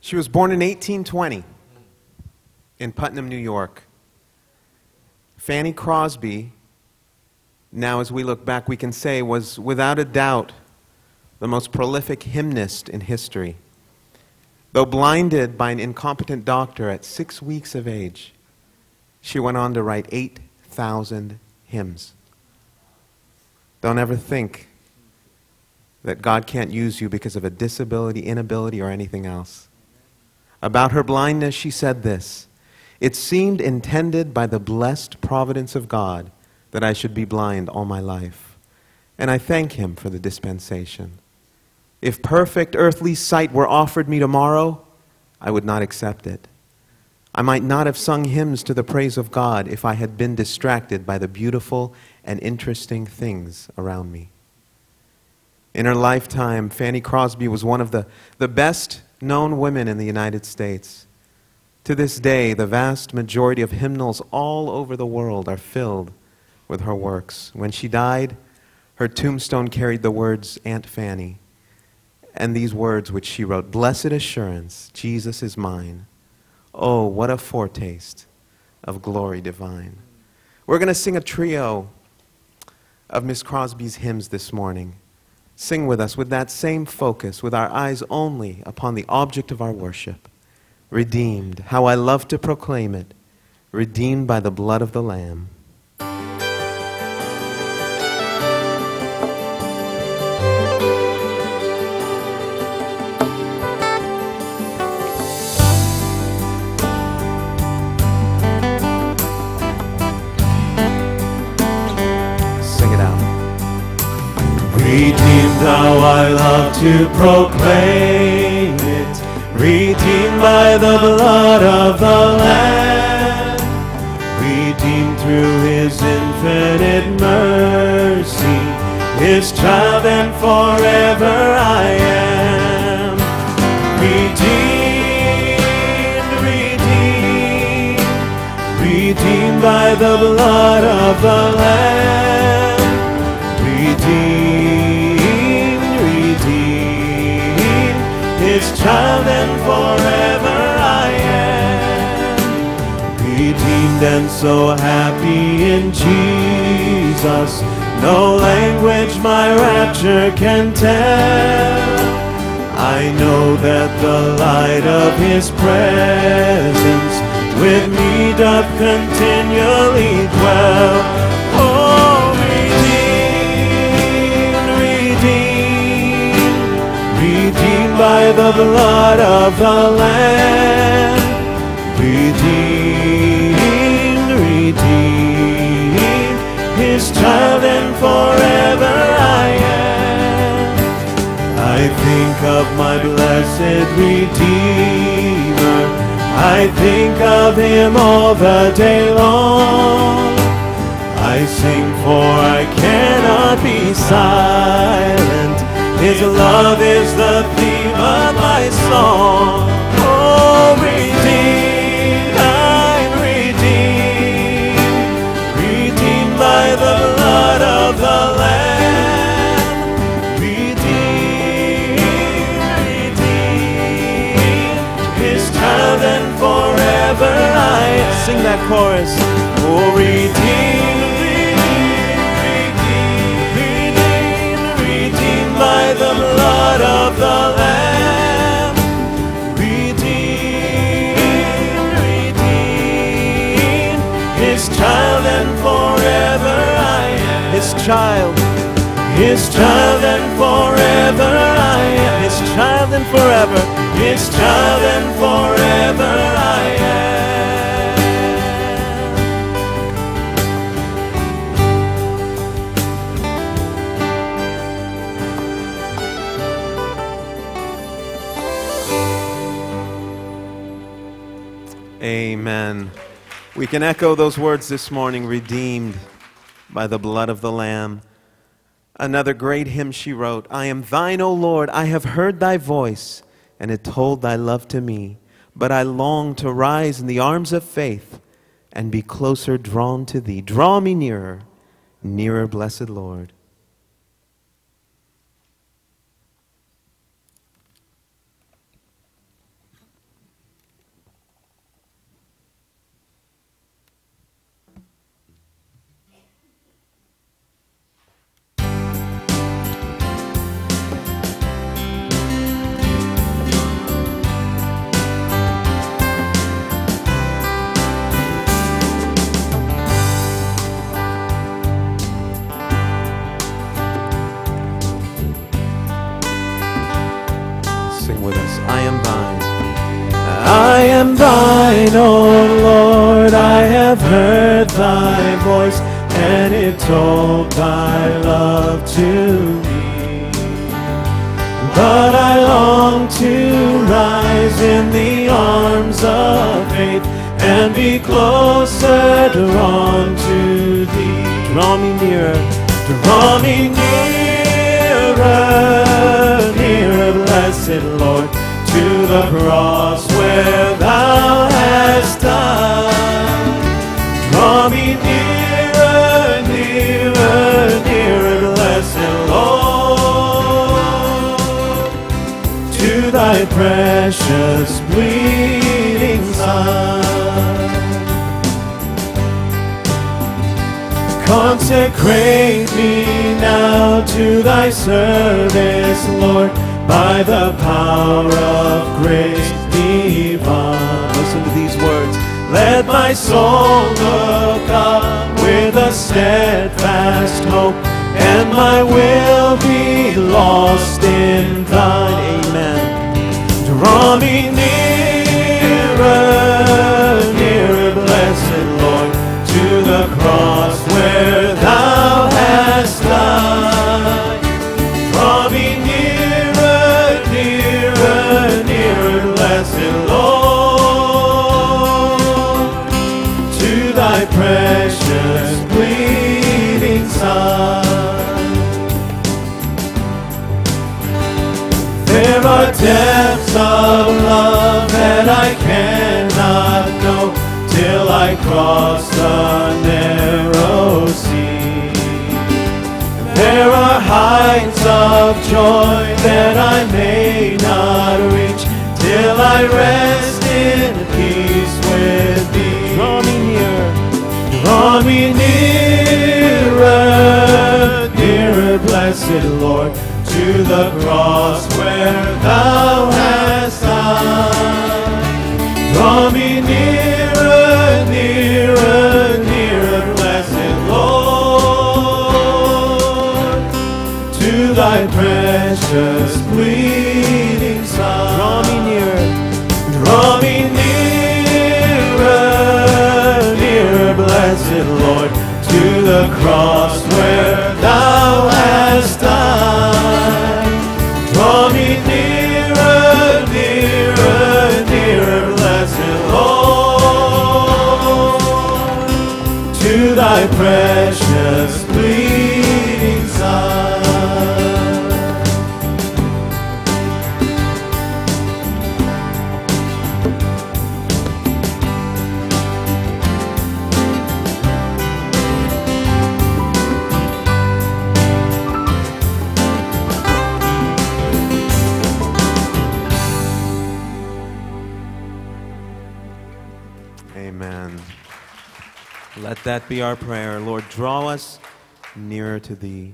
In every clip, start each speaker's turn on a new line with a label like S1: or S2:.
S1: She was born in 1820 in Putnam, New York. Fanny Crosby, now as we look back, we can say was without a doubt the most prolific hymnist in history. Though blinded by an incompetent doctor at six weeks of age, she went on to write 8,000 hymns. Don't ever think that God can't use you because of a disability, inability, or anything else. About her blindness, she said this It seemed intended by the blessed providence of God that I should be blind all my life. And I thank Him for the dispensation. If perfect earthly sight were offered me tomorrow, I would not accept it. I might not have sung hymns to the praise of God if I had been distracted by the beautiful and interesting things around me. In her lifetime, Fanny Crosby was one of the, the best known women in the United States. To this day, the vast majority of hymnals all over the world are filled with her works. When she died, her tombstone carried the words Aunt Fanny and these words which she wrote Blessed assurance, Jesus is mine. Oh, what a foretaste of glory divine. We're going to sing a trio of Miss Crosby's hymns this morning. Sing with us with that same focus, with our eyes only upon the object of our worship. Redeemed, how I love to proclaim it, redeemed by the blood of the Lamb.
S2: How I love to proclaim it. Redeemed by the blood of the Lamb. Redeemed through His infinite mercy. His child and forever I am. Redeemed, redeemed, redeemed by the blood of the Lamb child and forever I am. Redeemed and so happy in Jesus, no language my rapture can tell. I know that the light of His presence with me doth continually dwell. By the blood of the Lamb. Redeemed, redeemed, His child and forever I am. I think of my blessed Redeemer. I think of Him all the day long. I sing for I cannot be silent. His love is the my song.
S1: Echo those words this morning redeemed by the blood of the Lamb. Another great hymn she wrote I am thine, O Lord, I have heard thy voice, and it told thy love to me. But I long to rise in the arms of faith and be closer drawn to thee. Draw me nearer, nearer, blessed Lord.
S2: Have heard thy voice, and it told thy love to me. But I long to rise in the arms of faith and be closer drawn to thee. Draw me nearer, draw me nearer, nearer, blessed Lord, to the cross precious bleeding Son. Consecrate me now to thy service, Lord, by the power of grace divine.
S1: Listen to these words.
S2: Let my soul look up with a steadfast hope, and my will be lost in thine.
S1: Amen.
S2: Draw me nearer, nearer, blessed Lord, to the cross where thou hast died. Draw me nearer, nearer, nearer, blessed Lord, to thy precious bleeding Son. There are depths of love that I cannot know till I cross the narrow sea. There are heights of joy that I may not reach till I rest in peace with thee. Draw me near, draw me nearer, nearer, blessed Lord, to the cross where thou. Draw me nearer, nearer, nearer, blessed Lord, to thy precious bleeding Son. Draw me nearer, draw me nearer, nearer, blessed Lord, to the cross precious
S1: that be our prayer. Lord, draw us nearer to thee.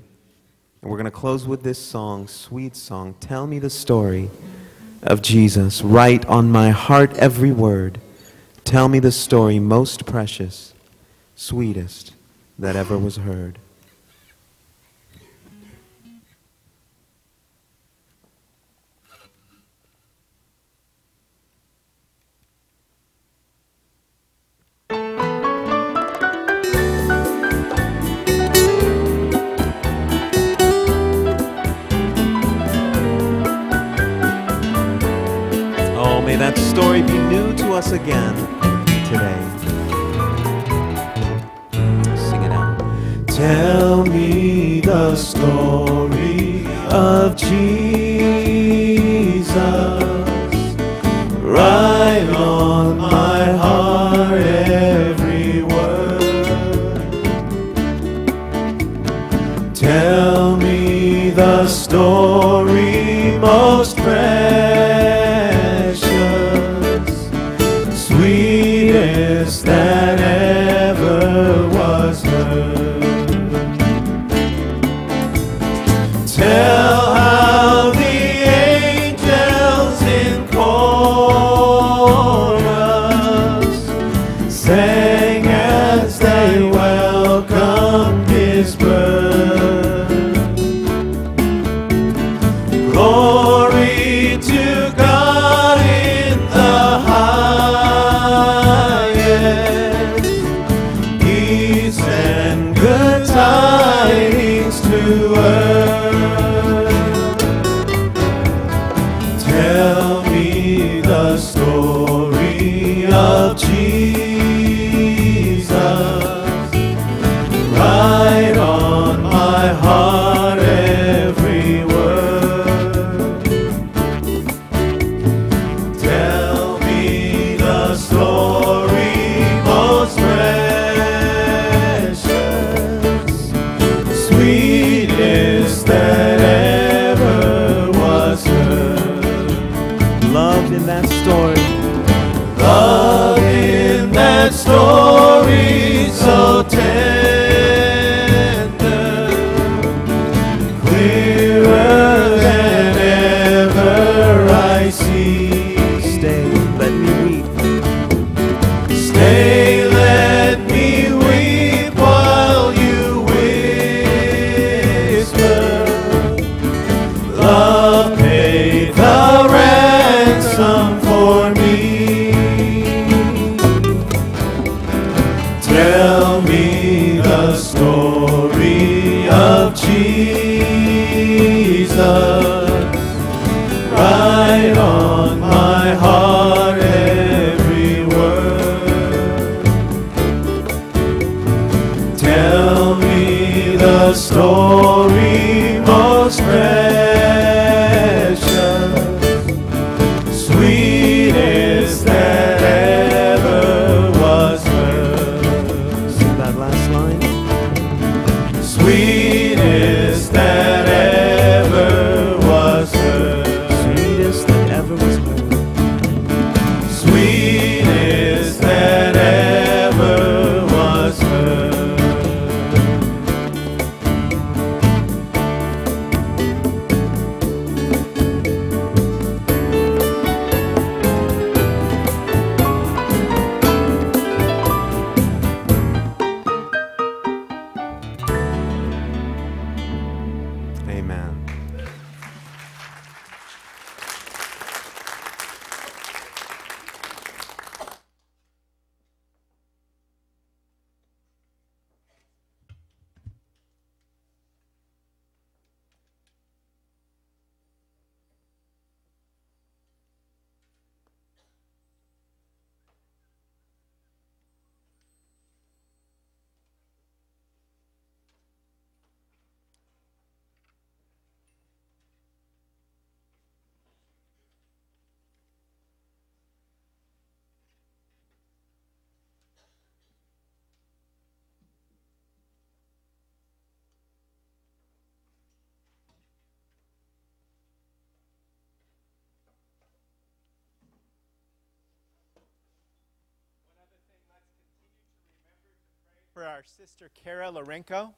S1: And we're going to close with this song, sweet song. Tell me the story of Jesus. Write on my heart every word. Tell me the story most precious, sweetest that ever was heard.
S3: Our sister Kara Lorenko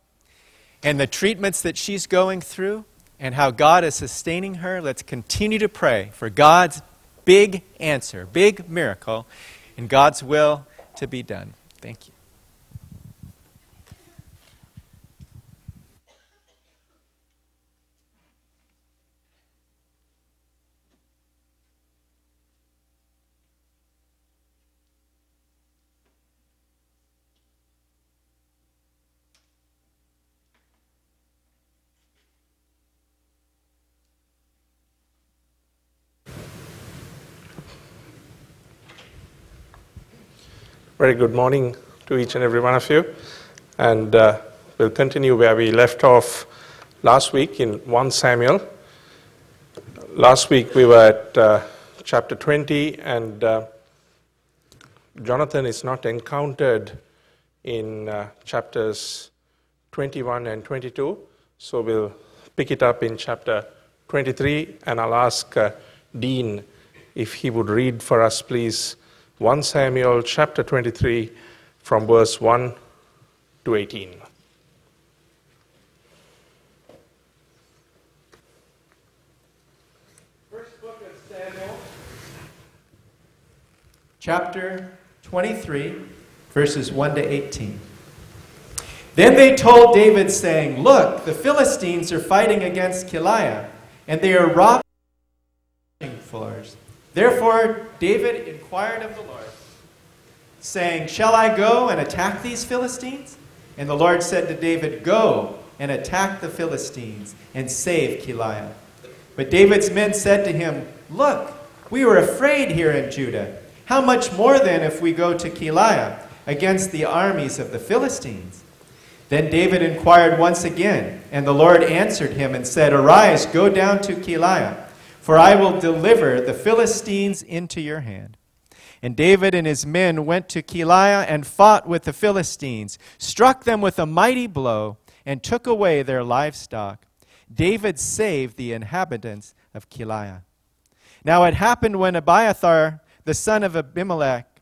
S3: and the treatments that she's going through and how God is sustaining her. Let's continue to pray for God's big answer, big miracle, and God's will to be done. Thank you.
S4: Very good morning to each and every one of you. And uh, we'll continue where we left off last week in 1 Samuel. Last week we were at uh, chapter 20, and uh, Jonathan is not encountered in uh, chapters 21 and 22. So we'll pick it up in chapter 23, and I'll ask uh, Dean if he would read for us, please 1 Samuel chapter 23 from verse 1 to 18.
S3: First book of Samuel, chapter 23, verses 1 to 18. Then they told David, saying, Look, the Philistines are fighting against Keilah, and they are robbing floors. Therefore, David inquired of the Lord, saying, Shall I go and attack these Philistines? And the Lord said to David, Go and attack the Philistines and save Keilah. But David's men said to him, Look, we were afraid here in Judah. How much more then if we go to Keilah against the armies of the Philistines? Then David inquired once again, and the Lord answered him and said, Arise, go down to Keilah for I will deliver the Philistines into your hand. And David and his men went to Keilah and fought with the Philistines, struck them with a mighty blow, and took away their livestock. David saved the inhabitants of Keilah. Now it happened when Abiathar, the son of Abimelech,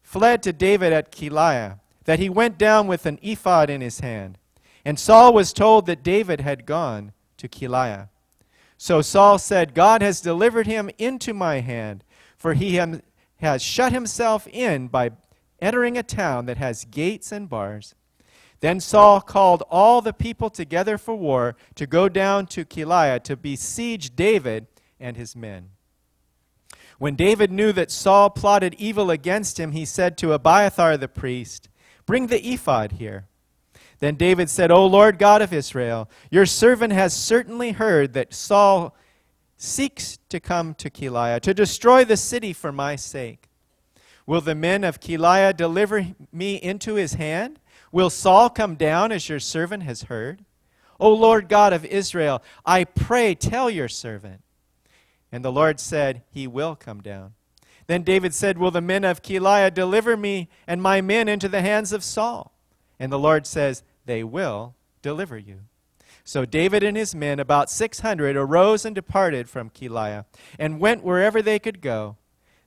S3: fled to David at Keilah, that he went down with an ephod in his hand. And Saul was told that David had gone to Keilah. So Saul said, God has delivered him into my hand, for he has shut himself in by entering a town that has gates and bars. Then Saul called all the people together for war to go down to Keilah to besiege David and his men. When David knew that Saul plotted evil against him, he said to Abiathar the priest, Bring the ephod here. Then David said, O Lord God of Israel, your servant has certainly heard that Saul seeks to come to Keilah to destroy the city for my sake. Will the men of Keilah deliver me into his hand? Will Saul come down as your servant has heard? O Lord God of Israel, I pray, tell your servant. And the Lord said, He will come down. Then David said, Will the men of Keilah deliver me and my men into the hands of Saul? And the Lord says, they will deliver you. So David and his men, about 600, arose and departed from Keilah and went wherever they could go.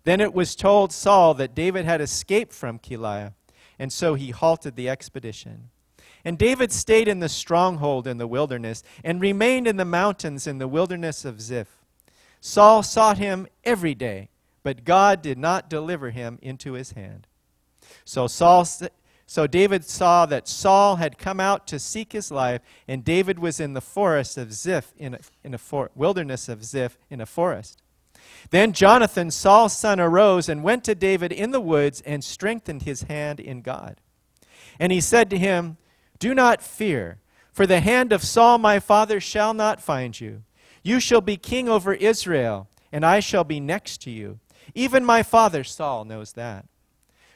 S3: Then it was told Saul that David had escaped from Keilah, and so he halted the expedition. And David stayed in the stronghold in the wilderness and remained in the mountains in the wilderness of Ziph. Saul sought him every day, but God did not deliver him into his hand. So Saul so David saw that Saul had come out to seek his life, and David was in the forest of Ziph, in a, in a for, wilderness of Ziph, in a forest. Then Jonathan, Saul's son, arose and went to David in the woods and strengthened his hand in God. And he said to him, Do not fear, for the hand of Saul my father shall not find you. You shall be king over Israel, and I shall be next to you. Even my father Saul knows that.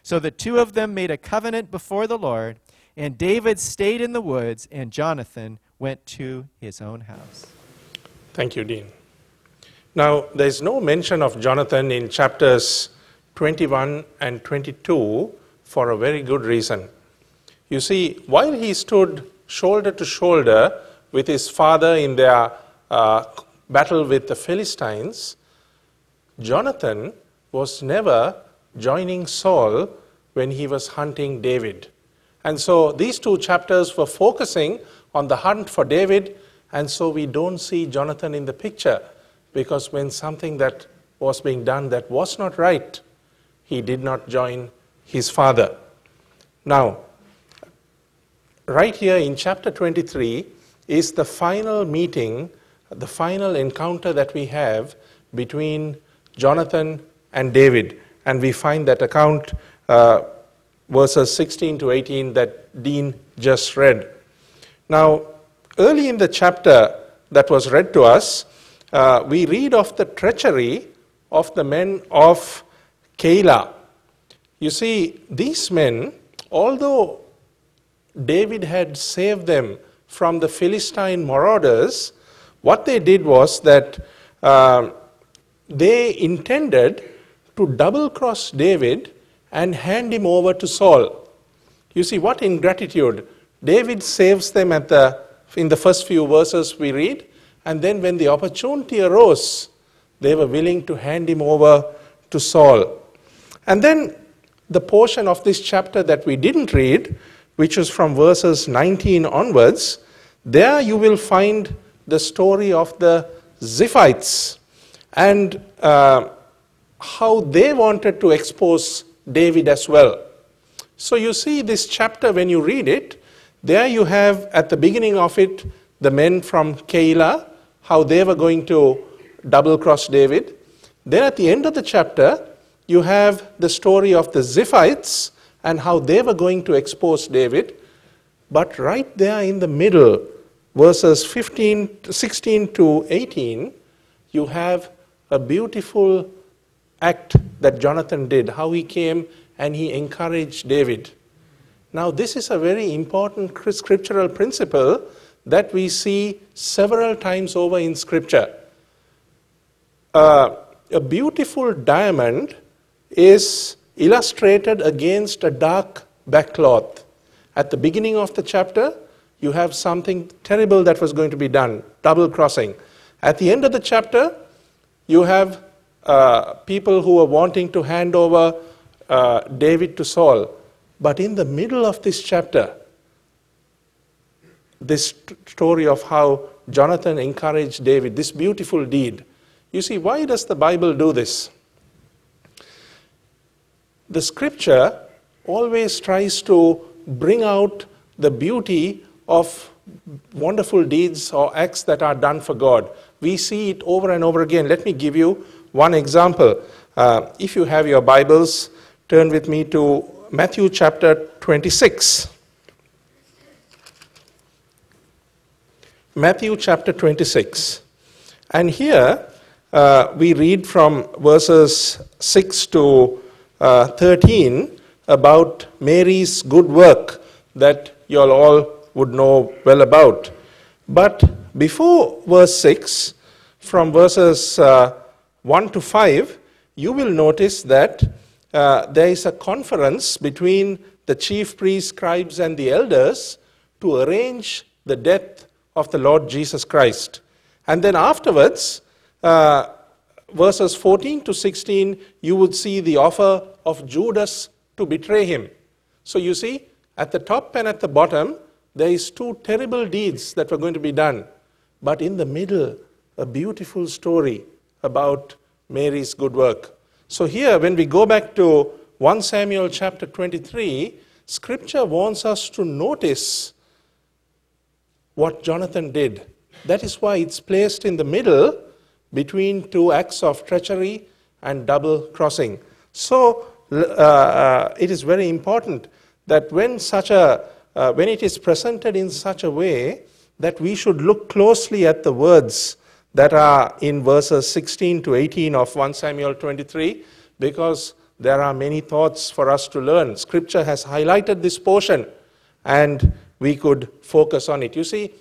S3: So the two of them made a covenant before the Lord, and David stayed in the woods, and Jonathan went to his own house.
S4: Thank you, Dean. Now, there's no mention of Jonathan in chapters 21 and 22 for a very good reason. You see, while he stood shoulder to shoulder with his father in their uh, battle with the Philistines, Jonathan was never joining Saul when he was hunting David. And so these two chapters were focusing on the hunt for David, and so we don't see Jonathan in the picture because when something that was being done that was not right, he did not join his father. Now, right here in chapter 23 is the final meeting, the final encounter that we have between Jonathan and David. And we find that account, uh, verses 16 to 18, that Dean just read. Now, early in the chapter that was read to us, uh, we read of the treachery of the men of Keilah. You see, these men, although David had saved them from the Philistine marauders, what they did was that uh, they intended to double cross David and hand him over to Saul. You see, what ingratitude. David saves them at the, in the first few verses we read, and then when the opportunity arose, they were willing to hand him over to Saul. And then the portion of this chapter that we didn't read, which was from verses 19 onwards, there you will find the story of the Ziphites and uh, how they wanted to expose David as well. So you see this chapter when you read it, there you have at the beginning of it the men from Keilah, how they were going to double cross David. Then at the end of the chapter, you have the story of the Ziphites and how they were going to expose David. But right there in the middle, verses 15, 16 to 18, you have a beautiful act that Jonathan did, how he came and he encouraged David. Now, this is a very important scriptural principle that we see several times over in Scripture. Uh, a beautiful diamond is illustrated against a dark backcloth. At the beginning of the chapter, you have something terrible that was going to be done double crossing. At the end of the chapter, you have uh, people who were wanting to hand over uh, David to Saul. But in the middle of this chapter, this story of how Jonathan encouraged David, this beautiful deed. You see, why does the Bible do this? The scripture always tries to bring out the beauty of wonderful deeds or acts that are done for God. We see it over and over again. Let me give you one example. Uh, if you have your Bibles, turn with me to Matthew chapter 26. Matthew chapter 26. And here uh, we read from verses 6 to uh, 13 about Mary's good work that you all would know well about. But before verse 6, from verses uh, 1 to 5, you will notice that uh, there is a conference between the chief priests, scribes, and the elders to arrange the death of the Lord Jesus Christ. And then afterwards, uh, verses 14 to 16, you would see the offer of Judas to betray him. So you see, at the top and at the bottom, there is two terrible deeds that were going to be done. But in the middle, a beautiful story about Mary's good work. So here, when we go back to 1 Samuel chapter 23, scripture wants us to notice what Jonathan did. That is why it's placed in the middle between two acts of treachery and double crossing. So uh, uh, it is very important that when such a uh, when it is presented in such a way that we should look closely at the words that are in verses 16 to 18 of 1 Samuel 23 because there are many thoughts for us to learn. Scripture has highlighted this portion and we could focus on it. You see,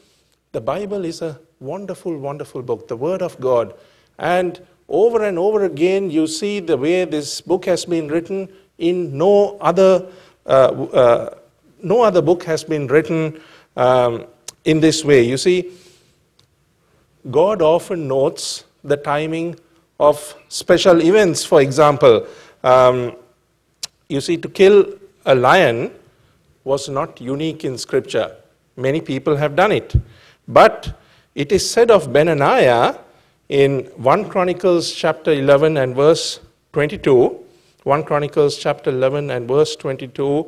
S4: the Bible is a wonderful, wonderful book, the Word of God. And over and over again, you see the way this book has been written in no other, uh, uh, no other book has been written um, in this way. You see, God often notes the timing of special events. For example, um, you see, to kill a lion was not unique in Scripture. Many people have done it. But it is said of Benaiah in 1 Chronicles chapter 11 and verse 22, 1 Chronicles chapter 11 and verse 22,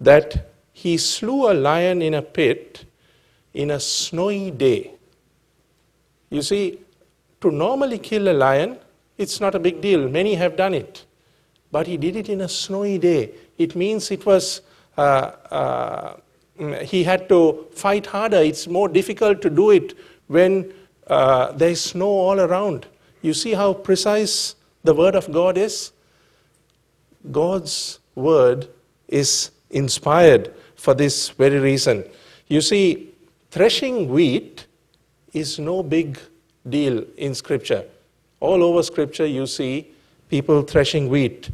S4: that he slew a lion in a pit in a snowy day. You see, to normally kill a lion, it's not a big deal. Many have done it. But he did it in a snowy day. It means it was, uh, uh, he had to fight harder. It's more difficult to do it when uh, there's snow all around. You see how precise the Word of God is? God's Word is inspired for this very reason. You see, threshing wheat is no big deal in Scripture. All over Scripture, you see people threshing wheat.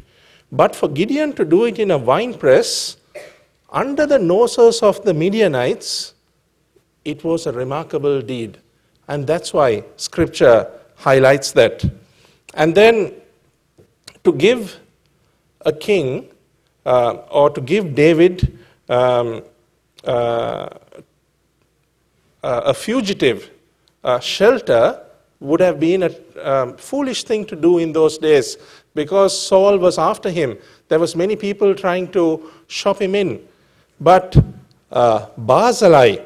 S4: But for Gideon to do it in a wine press, under the noses of the Midianites, it was a remarkable deed. And that's why Scripture highlights that. And then to give a king, uh, or to give David um, uh, a fugitive shelter, would have been a um, foolish thing to do in those days because Saul was after him. There was many people trying to shop him in. But uh, Barzillai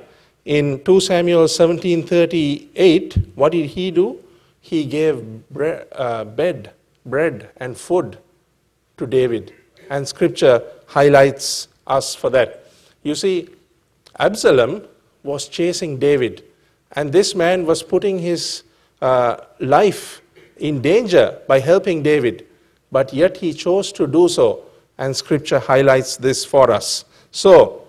S4: in 2 Samuel 17:38, what did he do? He gave bre- uh, bed, bread, and food to David, and Scripture highlights us for that. You see, Absalom was chasing David, and this man was putting his uh, life in danger by helping David, but yet he chose to do so, and scripture highlights this for us. So,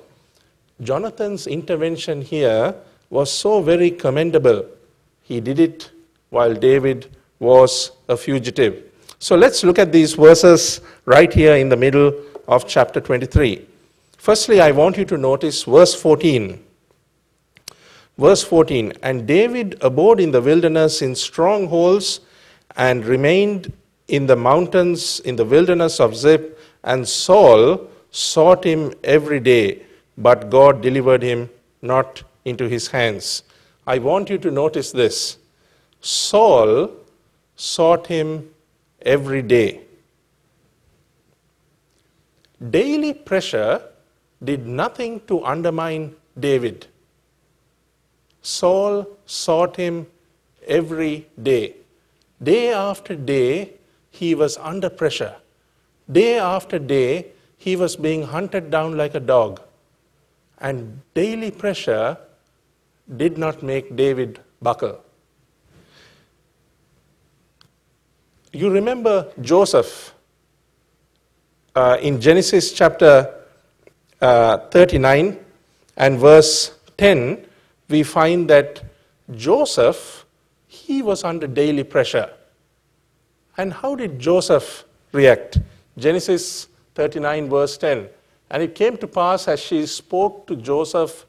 S4: Jonathan's intervention here was so very commendable. He did it while David was a fugitive. So let's look at these verses right here in the middle of chapter 23. Firstly, I want you to notice verse 14. Verse 14 And David abode in the wilderness in strongholds and remained in the mountains in the wilderness of Ziph, and Saul sought him every day, but God delivered him not into his hands. I want you to notice this Saul sought him every day. Daily pressure did nothing to undermine David. Saul sought him every day. Day after day, he was under pressure. Day after day, he was being hunted down like a dog. And daily pressure did not make David buckle. You remember Joseph uh, in Genesis chapter uh, 39 and verse 10 we find that Joseph, he was under daily pressure. And how did Joseph react? Genesis 39, verse 10. And it came to pass as she spoke to Joseph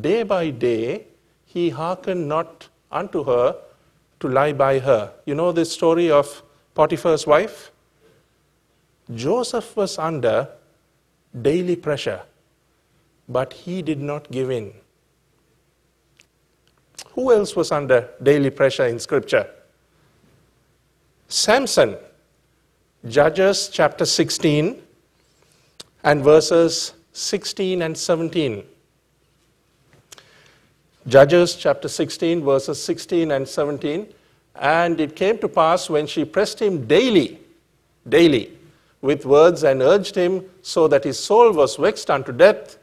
S4: day by day, he hearkened not unto her to lie by her. You know the story of Potiphar's wife? Joseph was under daily pressure, but he did not give in. Who else was under daily pressure in Scripture? Samson, Judges chapter 16 and verses 16 and 17. Judges chapter 16, verses 16 and 17. And it came to pass when she pressed him daily, daily, with words and urged him so that his soul was vexed unto death.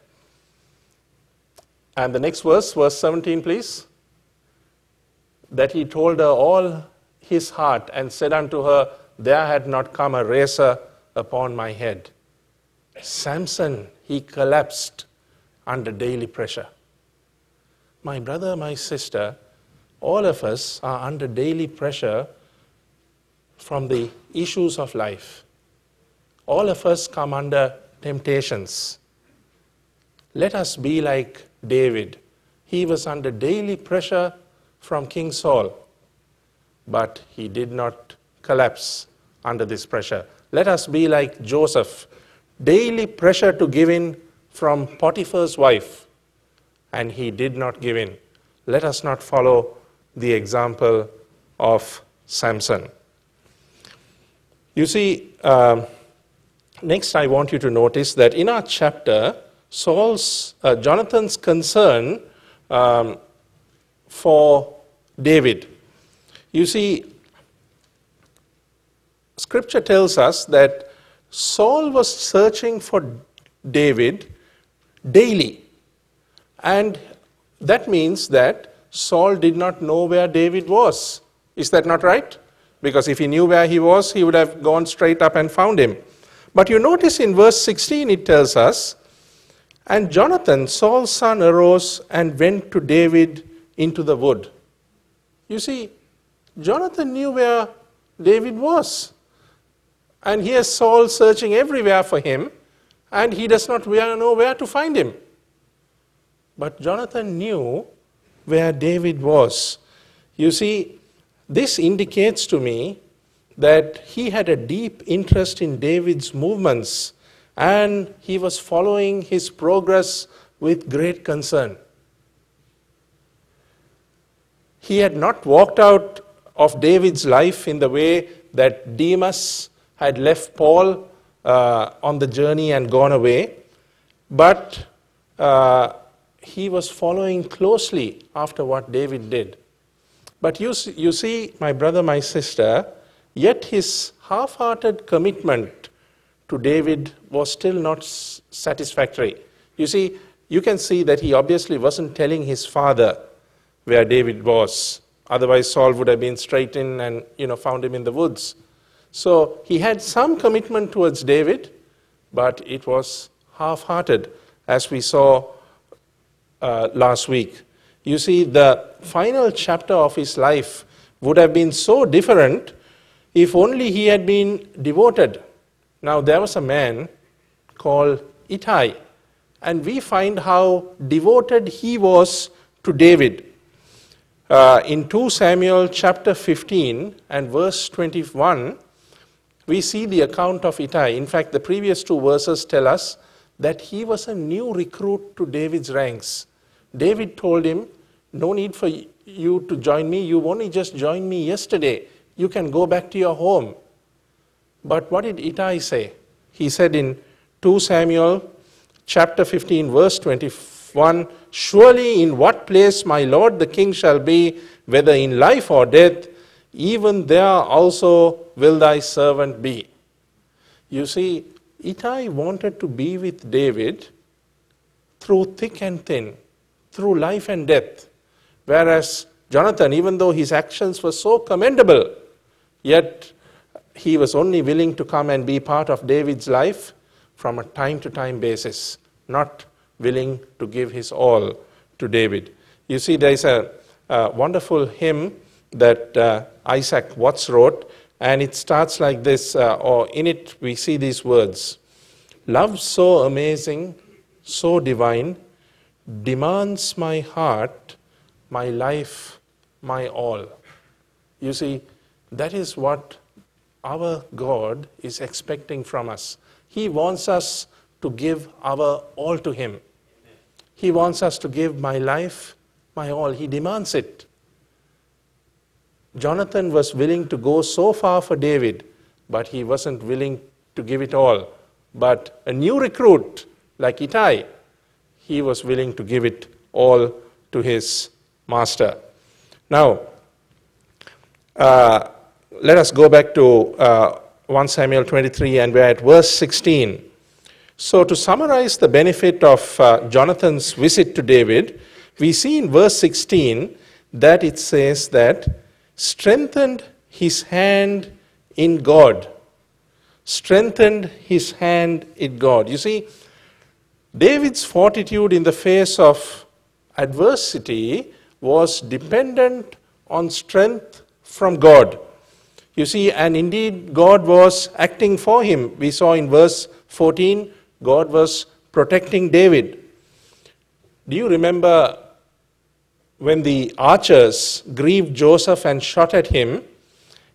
S4: And the next verse, verse 17, please that he told her all his heart and said unto her, There had not come a razor upon my head. Samson, he collapsed under daily pressure. My brother, my sister, all of us are under daily pressure from the issues of life. All of us come under temptations. Let us be like David. He was under daily pressure from King Saul, but he did not collapse under this pressure. Let us be like Joseph, daily pressure to give in from Potiphar's wife, and he did not give in. Let us not follow the example of Samson. You see, um, next I want you to notice that in our chapter, Saul's, uh, Jonathan's concern um, for David. You see, scripture tells us that Saul was searching for David daily. And that means that Saul did not know where David was. Is that not right? Because if he knew where he was, he would have gone straight up and found him. But you notice in verse 16 it tells us, And Jonathan, Saul's son, arose and went to David into the wood. You see, Jonathan knew where David was. And here's Saul searching everywhere for him, and he does not know where to find him. But Jonathan knew where David was. You see, this indicates to me that he had a deep interest in David's movements and he was following his progress with great concern. He had not walked out of David's life in the way that Demas had left Paul uh, on the journey and gone away, but uh, he was following closely after what David did. But you, you see, my brother, my sister, yet his half hearted commitment to David was still not satisfactory. You see, you can see that he obviously wasn't telling his father where David was. Otherwise, Saul would have been straight in and you know, found him in the woods. So he had some commitment towards David, but it was half hearted, as we saw uh, last week. You see, the final chapter of his life would have been so different if only he had been devoted. Now, there was a man called Ittai, and we find how devoted he was to David. Uh, in 2 Samuel chapter 15 and verse 21, we see the account of Ittai. In fact, the previous two verses tell us that he was a new recruit to David's ranks. David told him, No need for you to join me. You only just joined me yesterday. You can go back to your home. But what did Ittai say? He said in 2 Samuel chapter 15, verse 21 Surely in what place my Lord the king shall be, whether in life or death, even there also will thy servant be. You see, Ittai wanted to be with David through thick and thin, through life and death. Whereas Jonathan, even though his actions were so commendable, yet he was only willing to come and be part of David's life from a time to time basis, not willing to give his all to David. You see, there is a, a wonderful hymn that uh, Isaac Watts wrote, and it starts like this, uh, or in it we see these words Love so amazing, so divine, demands my heart, my life, my all. You see, that is what our God is expecting from us. He wants us to give our all to Him. He wants us to give my life, my all. He demands it. Jonathan was willing to go so far for David, but he wasn't willing to give it all. But a new recruit like Ittai, he was willing to give it all to his master. Now, uh, let us go back to uh, 1 Samuel 23 and we're at verse 16. So, to summarize the benefit of uh, Jonathan's visit to David, we see in verse 16 that it says that strengthened his hand in God. Strengthened his hand in God. You see, David's fortitude in the face of adversity was dependent on strength from God. You see, and indeed, God was acting for him. We saw in verse 14, God was protecting David. Do you remember when the archers grieved Joseph and shot at him,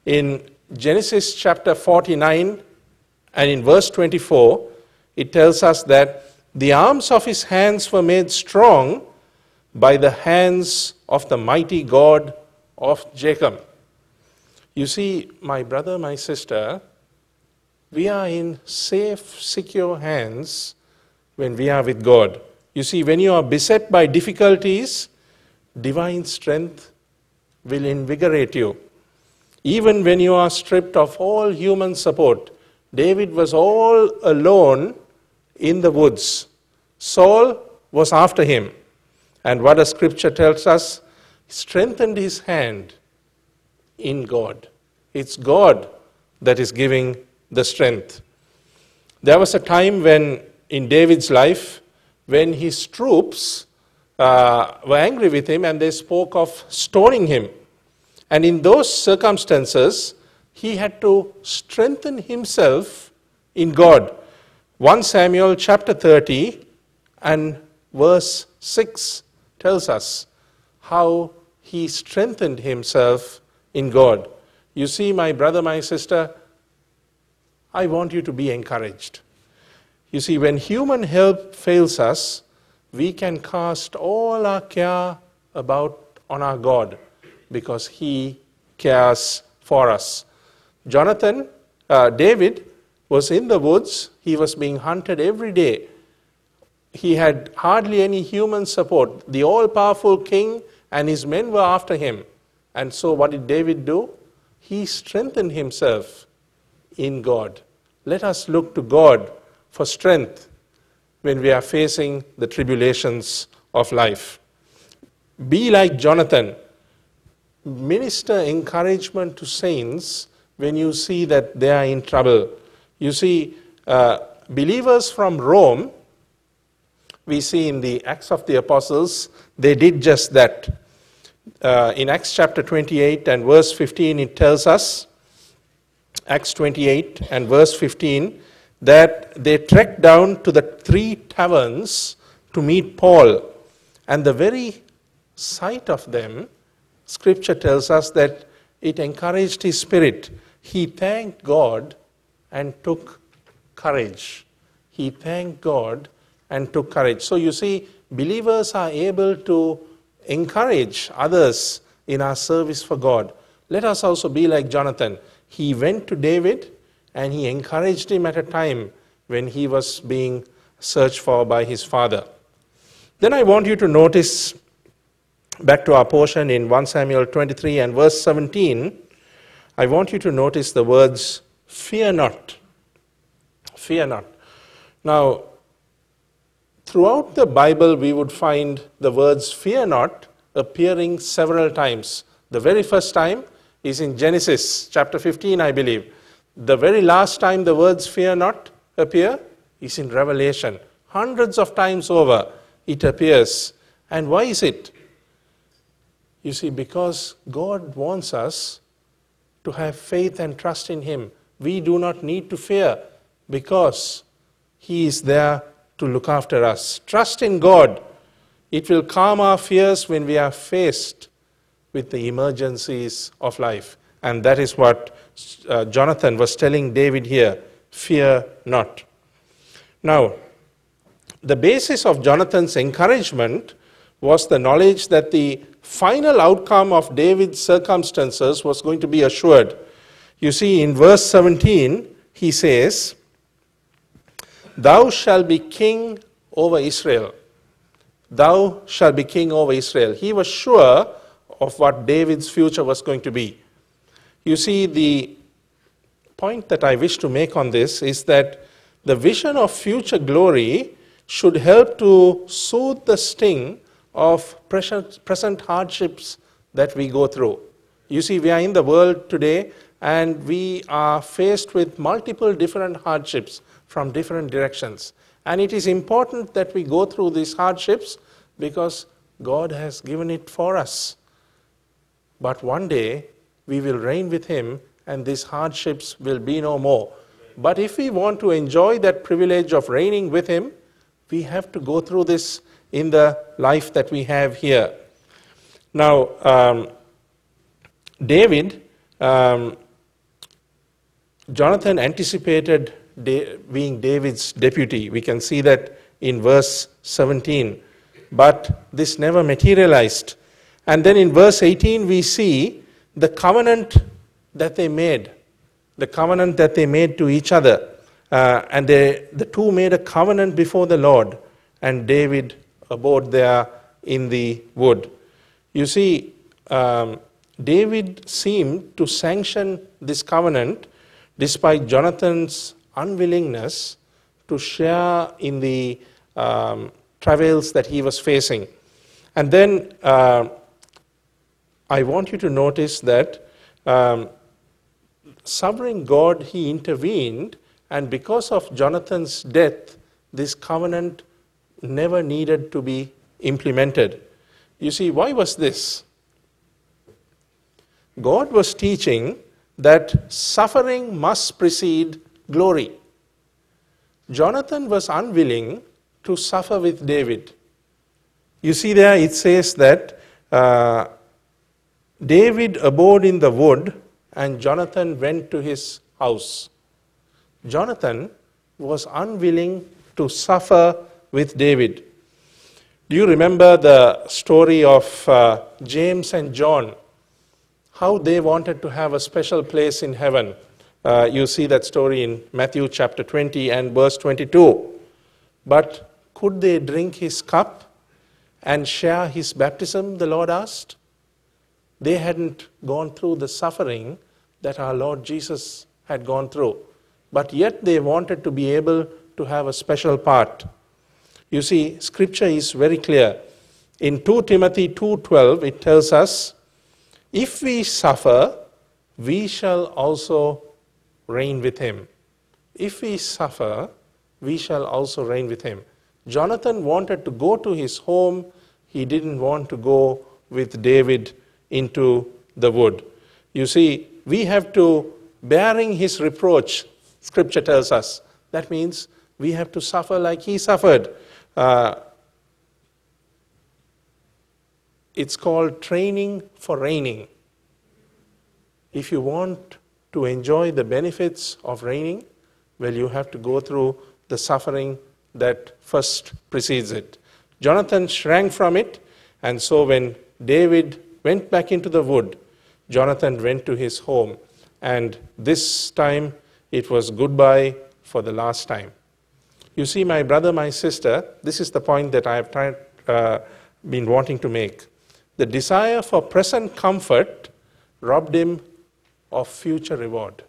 S4: in Genesis chapter 49 and in verse 24, it tells us that The arms of his hands were made strong by the hands of the mighty God of Jacob. You see, my brother, my sister, we are in safe, secure hands when we are with God. You see, when you are beset by difficulties, divine strength will invigorate you. Even when you are stripped of all human support, David was all alone in the woods. Saul was after him. And what the scripture tells us, strengthened his hand in God. It's God that is giving the strength. There was a time when, in David's life, when his troops uh, were angry with him and they spoke of stoning him. And in those circumstances, he had to strengthen himself in God. 1 Samuel chapter 30 and verse 6 tells us how he strengthened himself in God. You see, my brother, my sister, I want you to be encouraged. You see, when human help fails us, we can cast all our care about on our God because He cares for us. Jonathan, uh, David, was in the woods. He was being hunted every day. He had hardly any human support. The all powerful king and his men were after him. And so, what did David do? He strengthened himself in God. Let us look to God for strength when we are facing the tribulations of life. Be like Jonathan. Minister encouragement to saints when you see that they are in trouble. You see, uh, believers from Rome, we see in the Acts of the Apostles, they did just that. Uh, in Acts chapter 28 and verse 15, it tells us, Acts 28 and verse 15, that they trekked down to the three taverns to meet Paul. And the very sight of them, scripture tells us that it encouraged his spirit. He thanked God and took courage. He thanked God and took courage. So you see, believers are able to encourage others in our service for God. Let us also be like Jonathan. He went to David and he encouraged him at a time when he was being searched for by his father. Then I want you to notice back to our portion in 1 Samuel 23 and verse 17. I want you to notice the words, fear not. Fear not. Now, throughout the Bible, we would find the words fear not appearing several times. The very first time is in Genesis chapter 15, I believe. The very last time the words fear not appear is in Revelation. Hundreds of times over it appears. And why is it? You see, because God wants us to have faith and trust in Him. We do not need to fear because He is there to look after us. Trust in God. It will calm our fears when we are faced with the emergencies of life. And that is what uh, Jonathan was telling David here fear not. Now, the basis of Jonathan's encouragement was the knowledge that the final outcome of David's circumstances was going to be assured. You see, in verse 17, he says, Thou shalt be king over Israel. Thou shalt be king over Israel. He was sure of what David's future was going to be. You see, the point that I wish to make on this is that the vision of future glory should help to soothe the sting of present hardships that we go through. You see, we are in the world today and we are faced with multiple different hardships from different directions. And it is important that we go through these hardships because God has given it for us. But one day we will reign with him and these hardships will be no more. But if we want to enjoy that privilege of reigning with him, we have to go through this in the life that we have here. Now, um, David, um, Jonathan anticipated being David's deputy. We can see that in verse 17. But this never materialized. And then in verse 18, we see the covenant that they made, the covenant that they made to each other. Uh, and they, the two made a covenant before the Lord, and David abode there in the wood. You see, um, David seemed to sanction this covenant despite Jonathan's unwillingness to share in the um, travails that he was facing. And then uh, I want you to notice that um, sovereign God, he intervened, and because of Jonathan's death, this covenant never needed to be implemented. You see, why was this? God was teaching that suffering must precede glory. Jonathan was unwilling to suffer with David. You see, there it says that uh, David abode in the wood and Jonathan went to his house. Jonathan was unwilling to suffer with David. Do you remember the story of uh, James and John? How they wanted to have a special place in heaven. Uh, you see that story in Matthew chapter 20 and verse 22. But could they drink his cup and share his baptism? The Lord asked. They hadn't gone through the suffering that our Lord Jesus had gone through, but yet they wanted to be able to have a special part. You see, scripture is very clear. In 2 Timothy 2:12 it tells us, if we suffer, we shall also reign with him. If we suffer, we shall also reign with him. Jonathan wanted to go to his home, he didn't want to go with David into the wood. You see, we have to, bearing his reproach, scripture tells us. That means we have to suffer like he suffered. Uh, it's called training for reigning. If you want to enjoy the benefits of reigning, well, you have to go through the suffering that first precedes it. Jonathan shrank from it, and so when David went back into the wood, Jonathan went to his home. And this time it was goodbye for the last time. You see, my brother, my sister, this is the point that I have tried, uh, been wanting to make. The desire for present comfort robbed him of future reward.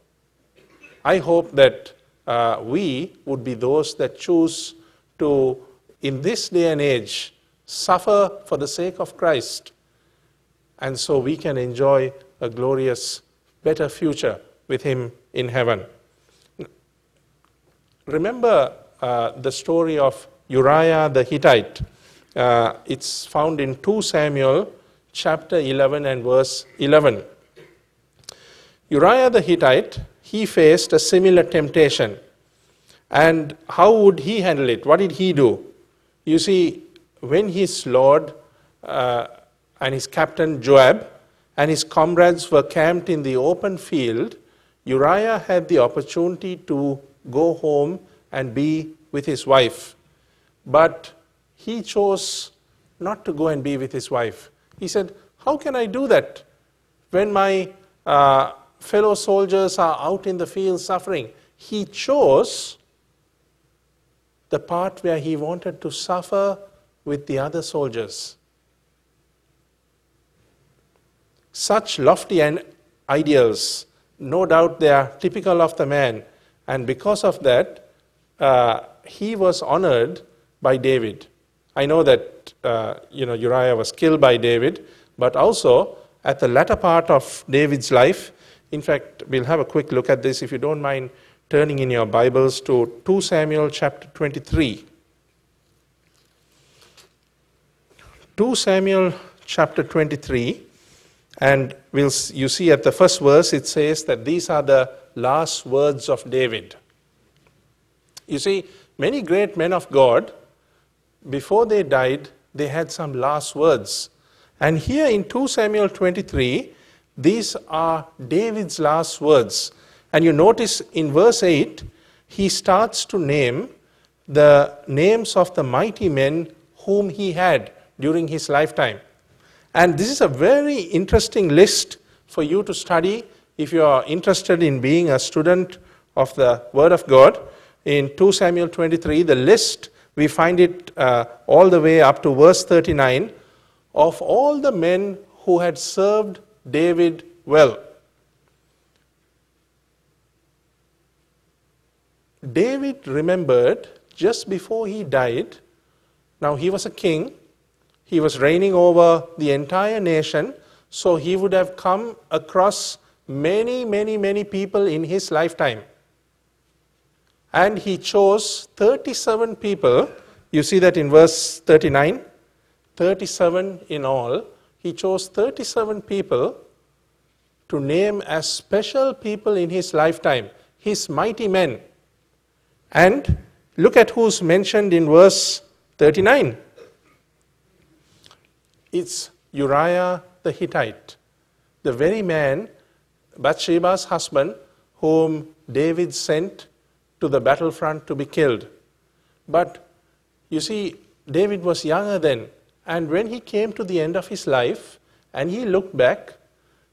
S4: I hope that uh, we would be those that choose to, in this day and age, suffer for the sake of Christ, and so we can enjoy a glorious, better future with Him in heaven. Remember uh, the story of Uriah the Hittite. Uh, it's found in 2 Samuel chapter 11 and verse 11. Uriah the Hittite, he faced a similar temptation. And how would he handle it? What did he do? You see, when his lord uh, and his captain Joab and his comrades were camped in the open field, Uriah had the opportunity to go home and be with his wife. But he chose not to go and be with his wife. He said, How can I do that when my uh, fellow soldiers are out in the field suffering? He chose the part where he wanted to suffer with the other soldiers. Such lofty ideals, no doubt they are typical of the man, and because of that, uh, he was honored by David. I know that uh, you know Uriah was killed by David, but also at the latter part of David's life. In fact, we'll have a quick look at this if you don't mind turning in your Bibles to 2 Samuel chapter 23. 2 Samuel chapter 23, and we'll, you see at the first verse it says that these are the last words of David. You see, many great men of God, before they died, they had some last words. And here in 2 Samuel 23, these are David's last words. And you notice in verse 8, he starts to name the names of the mighty men whom he had during his lifetime. And this is a very interesting list for you to study if you are interested in being a student of the Word of God. In 2 Samuel 23, the list, we find it uh, all the way up to verse 39 of all the men who had served David well. David remembered just before he died, now he was a king, he was reigning over the entire nation, so he would have come across many, many, many people in his lifetime. And he chose 37 people. You see that in verse 39? 37 in all. He chose 37 people to name as special people in his lifetime, his mighty men. And look at who's mentioned in verse 39. It's Uriah the Hittite, the very man, Bathsheba's husband, whom David sent to the battlefront to be killed. But you see, David was younger then, and when he came to the end of his life and he looked back,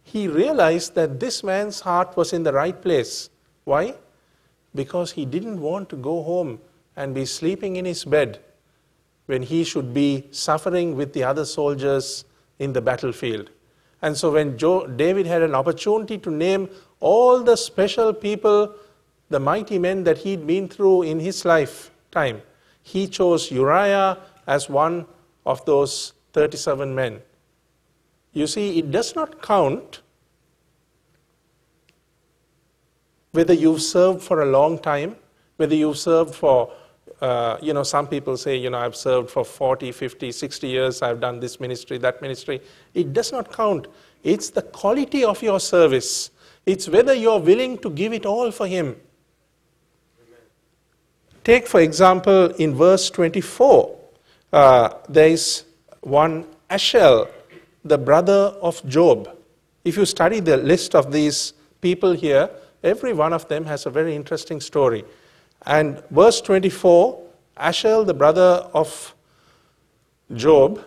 S4: he realized that this man's heart was in the right place. Why? Because he didn't want to go home and be sleeping in his bed when he should be suffering with the other soldiers in the battlefield. And so, when Joe, David had an opportunity to name all the special people, the mighty men that he'd been through in his lifetime, he chose Uriah as one of those 37 men. You see, it does not count whether you've served for a long time, whether you've served for, uh, you know, some people say, you know, I've served for 40, 50, 60 years, I've done this ministry, that ministry. It does not count. It's the quality of your service. It's whether you're willing to give it all for Him. Take, for example, in verse 24, uh, there is one Asahel, the brother of Job. If you study the list of these people here, every one of them has a very interesting story. And verse 24, Asahel, the brother of Job,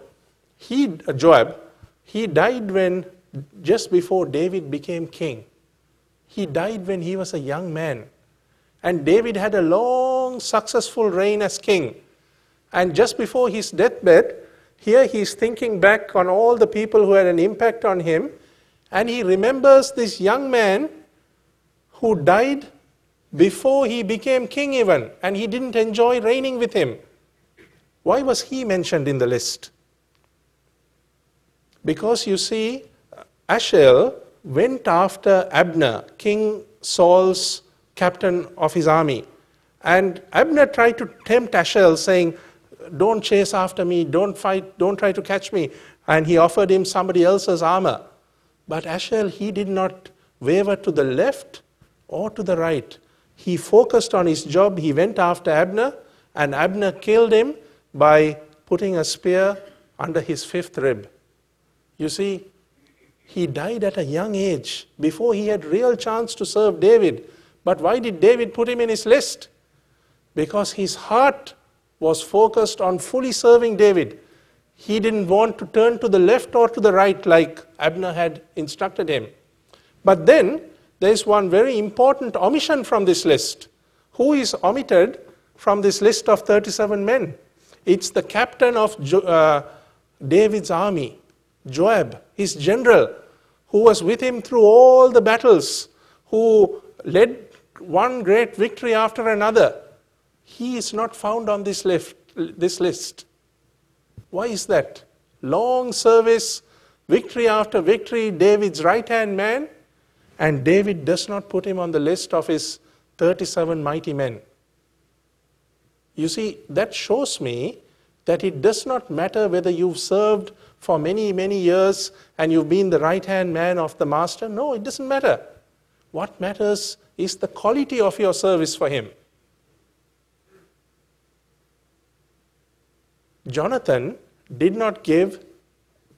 S4: he, uh, Joab, he died when, just before David became king. He died when he was a young man. And David had a long, successful reign as king. And just before his deathbed, here he's thinking back on all the people who had an impact on him. And he remembers this young man who died before he became king, even. And he didn't enjoy reigning with him. Why was he mentioned in the list? Because you see, Asahel went after Abner, King Saul's captain of his army. And Abner tried to tempt Asahel, saying, Don't chase after me, don't fight, don't try to catch me. And he offered him somebody else's armor. But Asahel, he did not waver to the left or to the right. He focused on his job. He went after Abner, and Abner killed him by putting a spear under his fifth rib. You see, he died at a young age before he had real chance to serve David. But why did David put him in his list? Because his heart was focused on fully serving David. He didn't want to turn to the left or to the right like Abner had instructed him. But then there is one very important omission from this list. Who is omitted from this list of 37 men? It's the captain of jo- uh, David's army, Joab, his general, who was with him through all the battles, who led one great victory after another, he is not found on this list. This list. Why is that? Long service, victory after victory, David's right hand man, and David does not put him on the list of his 37 mighty men. You see, that shows me that it does not matter whether you've served for many, many years and you've been the right hand man of the master. No, it doesn't matter. What matters is the quality of your service for him. Jonathan did not give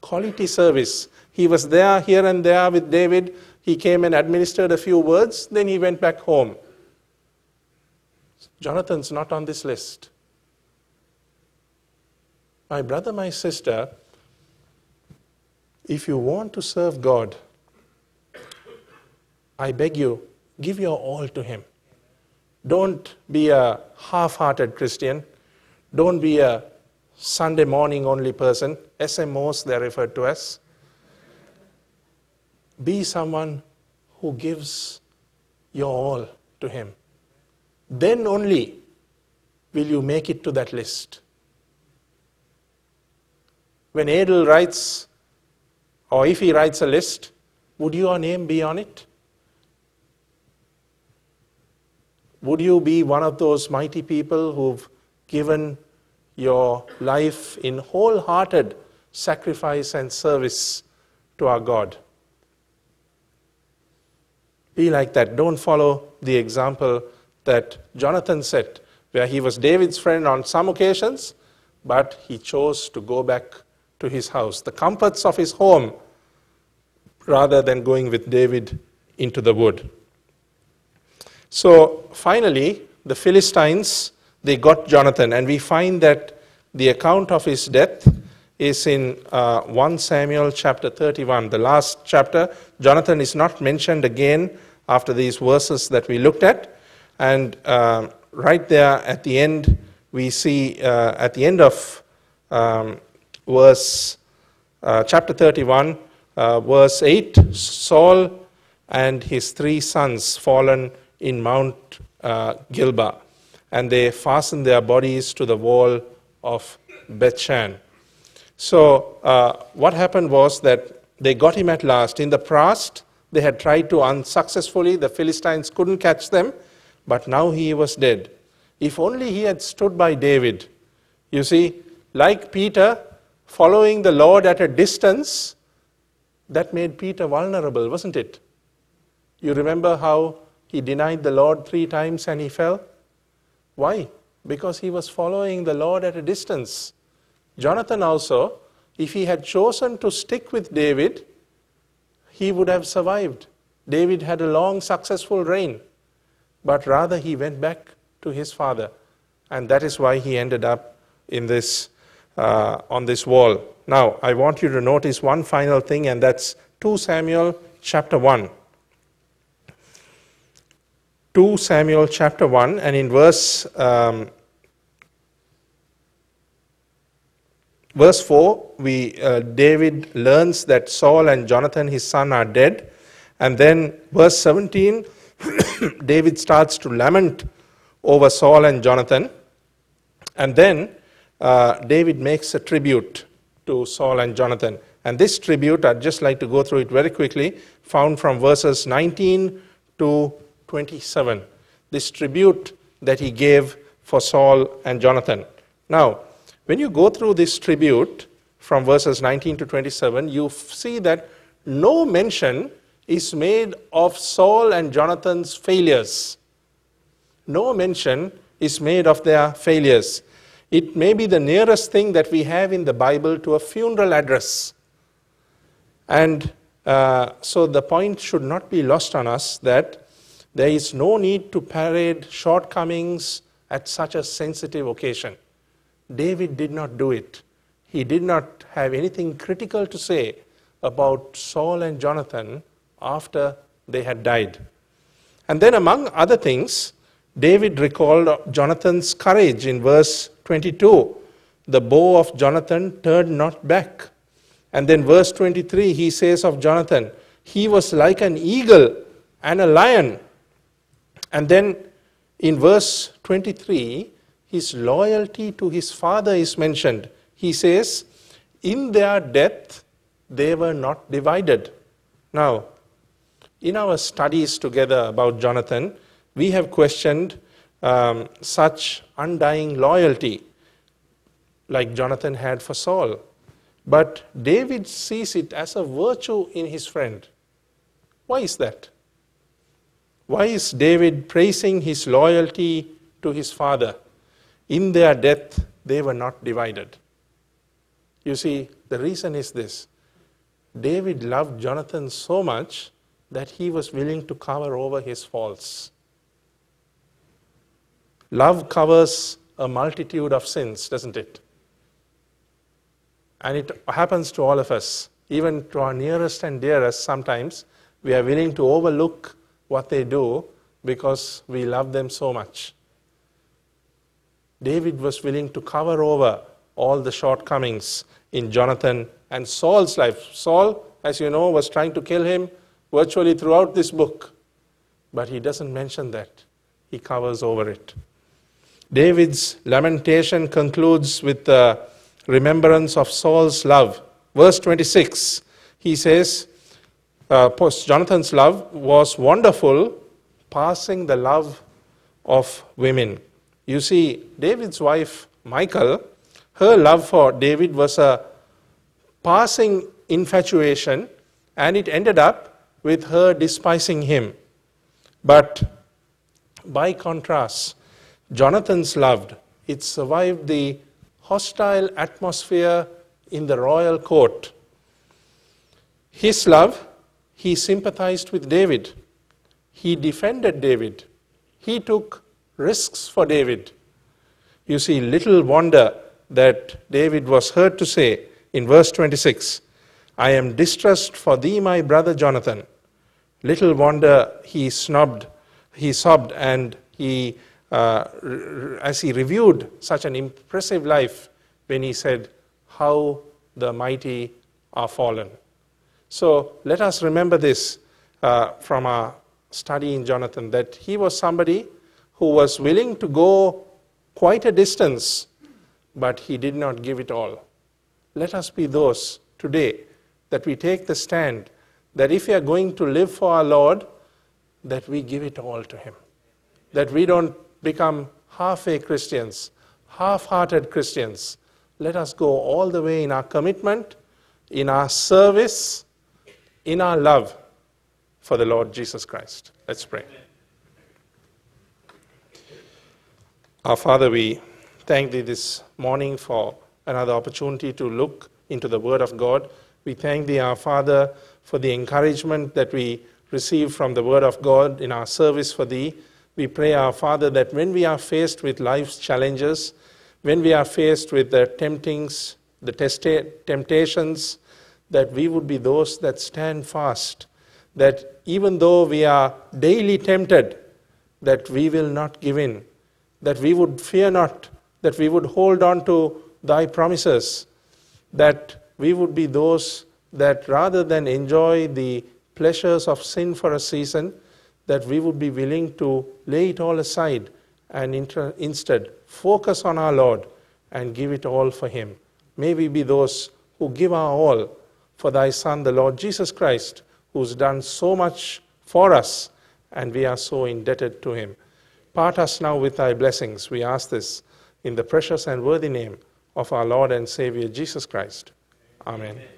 S4: quality service. He was there, here and there with David. He came and administered a few words, then he went back home. Jonathan's not on this list. My brother, my sister, if you want to serve God, I beg you, give your all to Him. Don't be a half hearted Christian. Don't be a Sunday morning only person. SMOs, they're referred to as. Be someone who gives your all to Him. Then only will you make it to that list. When Adel writes, or if he writes a list, would your name be on it? Would you be one of those mighty people who've given your life in wholehearted sacrifice and service to our God? Be like that. Don't follow the example that Jonathan set, where he was David's friend on some occasions, but he chose to go back to his house, the comforts of his home, rather than going with David into the wood. So finally, the Philistines, they got Jonathan, and we find that the account of his death is in uh, 1 Samuel chapter 31, the last chapter. Jonathan is not mentioned again after these verses that we looked at. And uh, right there at the end, we see uh, at the end of um, verse uh, chapter 31, uh, verse 8, Saul and his three sons fallen in Mount uh, Gilboa, and they fastened their bodies to the wall of Bethshan. So, uh, what happened was that they got him at last. In the past, they had tried to unsuccessfully, the Philistines couldn't catch them, but now he was dead. If only he had stood by David. You see, like Peter, following the Lord at a distance, that made Peter vulnerable, wasn't it? You remember how he denied the Lord three times and he fell? Why? Because he was following the Lord at a distance. Jonathan also, if he had chosen to stick with David, he would have survived. David had a long, successful reign, but rather he went back to his father. And that is why he ended up in this, uh, on this wall. Now, I want you to notice one final thing, and that's 2 Samuel chapter 1. 2 Samuel chapter 1, and in verse, um, verse 4, we, uh, David learns that Saul and Jonathan, his son, are dead. And then verse 17, David starts to lament over Saul and Jonathan. And then uh, David makes a tribute to Saul and Jonathan. And this tribute, I'd just like to go through it very quickly, found from verses 19 to 27, this tribute that he gave for Saul and Jonathan. Now, when you go through this tribute from verses 19 to 27, you see that no mention is made of Saul and Jonathan's failures. No mention is made of their failures. It may be the nearest thing that we have in the Bible to a funeral address. And uh, so the point should not be lost on us that there is no need to parade shortcomings at such a sensitive occasion. David did not do it. He did not have anything critical to say about Saul and Jonathan after they had died. And then, among other things, David recalled Jonathan's courage in verse 22. The bow of Jonathan turned not back. And then, verse 23, he says of Jonathan, he was like an eagle and a lion and then in verse 23, his loyalty to his father is mentioned. He says, In their death, they were not divided. Now, in our studies together about Jonathan, we have questioned um, such undying loyalty like Jonathan had for Saul. But David sees it as a virtue in his friend. Why is that? Why is David praising his loyalty to his father? In their death, they were not divided. You see, the reason is this David loved Jonathan so much that he was willing to cover over his faults. Love covers a multitude of sins, doesn't it? And it happens to all of us, even to our nearest and dearest, sometimes we are willing to overlook what they do because we love them so much. David was willing to cover over all the shortcomings in Jonathan and Saul's life. Saul, as you know, was trying to kill him virtually throughout this book, but he doesn't mention that. He covers over it. David's lamentation concludes with the remembrance of Saul's love. Verse 26, he says, uh, Jonathan's love was wonderful, passing the love of women. You see, David's wife, Michal, her love for David was a passing infatuation, and it ended up with her despising him. But by contrast, Jonathan's loved, it survived the hostile atmosphere in the royal court. His love, he sympathized with David. He defended David. He took risks for David. You see, little wonder that David was heard to say in verse 26 I am distressed for thee, my brother Jonathan. Little wonder he snubbed, he sobbed, and he, uh, as he reviewed such an impressive life, when he said, How the mighty are fallen. So let us remember this uh, from our study in Jonathan that he was somebody who was willing to go quite a distance, but he did not give it all. Let us be those today that we take the stand that if we are going to live for our Lord, that we give it all to Him. That we don't become halfway Christians, half hearted Christians. Let us go all the way in our commitment, in our service, in our love for the Lord Jesus Christ. Let's pray. Our Father, we thank Thee this morning for another opportunity to look into the Word of God. We thank Thee, our Father, for the encouragement that we receive from the Word of God in our service for Thee. We pray, our Father, that when we are faced with life's challenges, when we are faced with the temptings, the temptations, that we would be those that stand fast, that even though we are daily tempted, that we will not give in, that we would fear not, that we would hold on to thy promises, that we would be those that rather than enjoy the pleasures of sin for a season, that we would be willing to lay it all aside and inter- instead focus on our Lord and give it all for Him. May we be those who give our all for thy Son, the Lord Jesus Christ, who's done so much for us, and we are so indebted to Him. Part us now with thy blessings. We ask this in the precious and worthy name of our Lord and Savior Jesus Christ. Amen. Amen.